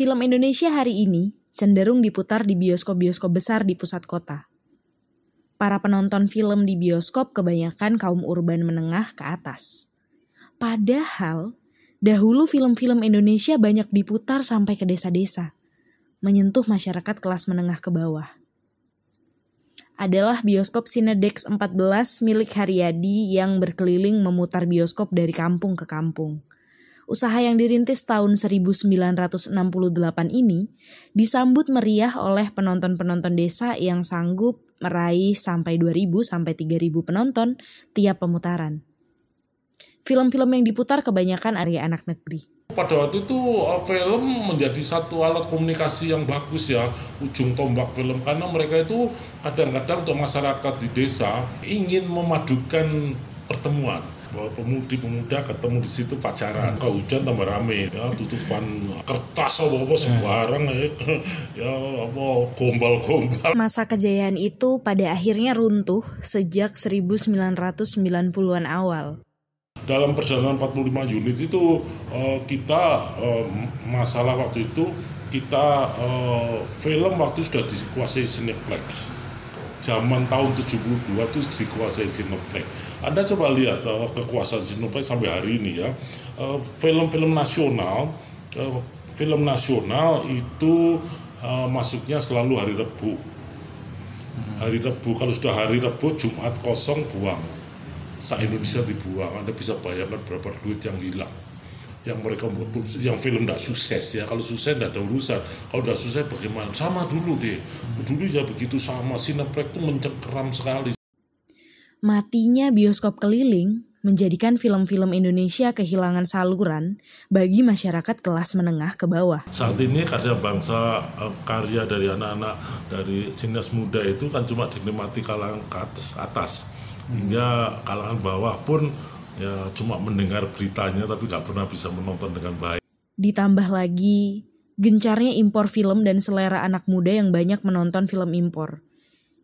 Film Indonesia hari ini cenderung diputar di bioskop-bioskop besar di pusat kota. Para penonton film di bioskop kebanyakan kaum urban menengah ke atas. Padahal, dahulu film-film Indonesia banyak diputar sampai ke desa-desa, menyentuh masyarakat kelas menengah ke bawah. Adalah bioskop Cinedex 14 milik Haryadi yang berkeliling memutar bioskop dari kampung ke kampung usaha yang dirintis tahun 1968 ini disambut meriah oleh penonton-penonton desa yang sanggup meraih sampai 2000 sampai 3000 penonton tiap pemutaran. Film-film yang diputar kebanyakan area anak negeri. Pada waktu itu uh, film menjadi satu alat komunikasi yang bagus ya, ujung tombak film karena mereka itu kadang-kadang untuk masyarakat di desa ingin memadukan pertemuan bahwa pemudi-pemuda ketemu di situ pacaran. Kalau hujan tambah rame, ya tutupan kertas apa apa sembarang ya, ya apa gombal-gombal. Masa kejayaan itu pada akhirnya runtuh sejak 1990-an awal. Dalam perjalanan 45 unit itu uh, kita uh, masalah waktu itu kita uh, film waktu sudah dikuasai Cineplex zaman tahun 72 itu dikuasai Cineplex. Anda coba lihat uh, kekuasaan Cineplex sampai hari ini ya. film-film uh, nasional, uh, film nasional itu uh, masuknya selalu hari Rebu. Hari Rebu kalau sudah hari Rebu Jumat kosong buang. Sa Indonesia dibuang. Anda bisa bayangkan berapa duit yang hilang yang mereka yang film tidak sukses ya. Kalau sukses tidak ada urusan. Kalau tidak sukses bagaimana? Sama dulu deh. Dulu ya begitu sama. Cineplex itu mencengkeram sekali. Matinya bioskop keliling menjadikan film-film Indonesia kehilangan saluran bagi masyarakat kelas menengah ke bawah. Saat ini karya bangsa, eh, karya dari anak-anak dari sinas muda itu kan cuma dinikmati kalangan atas, atas. hingga kalangan bawah pun ya cuma mendengar beritanya tapi nggak pernah bisa menonton dengan baik. Ditambah lagi gencarnya impor film dan selera anak muda yang banyak menonton film impor.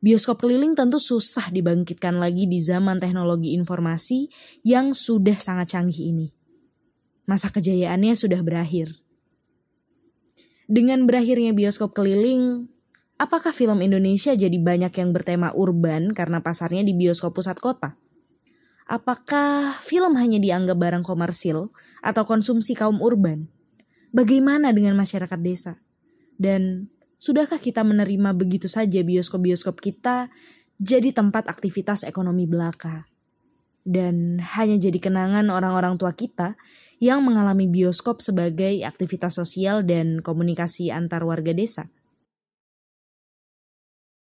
Bioskop keliling tentu susah dibangkitkan lagi di zaman teknologi informasi yang sudah sangat canggih ini. Masa kejayaannya sudah berakhir. Dengan berakhirnya bioskop keliling, apakah film Indonesia jadi banyak yang bertema urban karena pasarnya di bioskop pusat kota? Apakah film hanya dianggap barang komersil atau konsumsi kaum urban? Bagaimana dengan masyarakat desa? Dan sudahkah kita menerima begitu saja bioskop-bioskop kita jadi tempat aktivitas ekonomi belaka? Dan hanya jadi kenangan orang-orang tua kita yang mengalami bioskop sebagai aktivitas sosial dan komunikasi antar warga desa?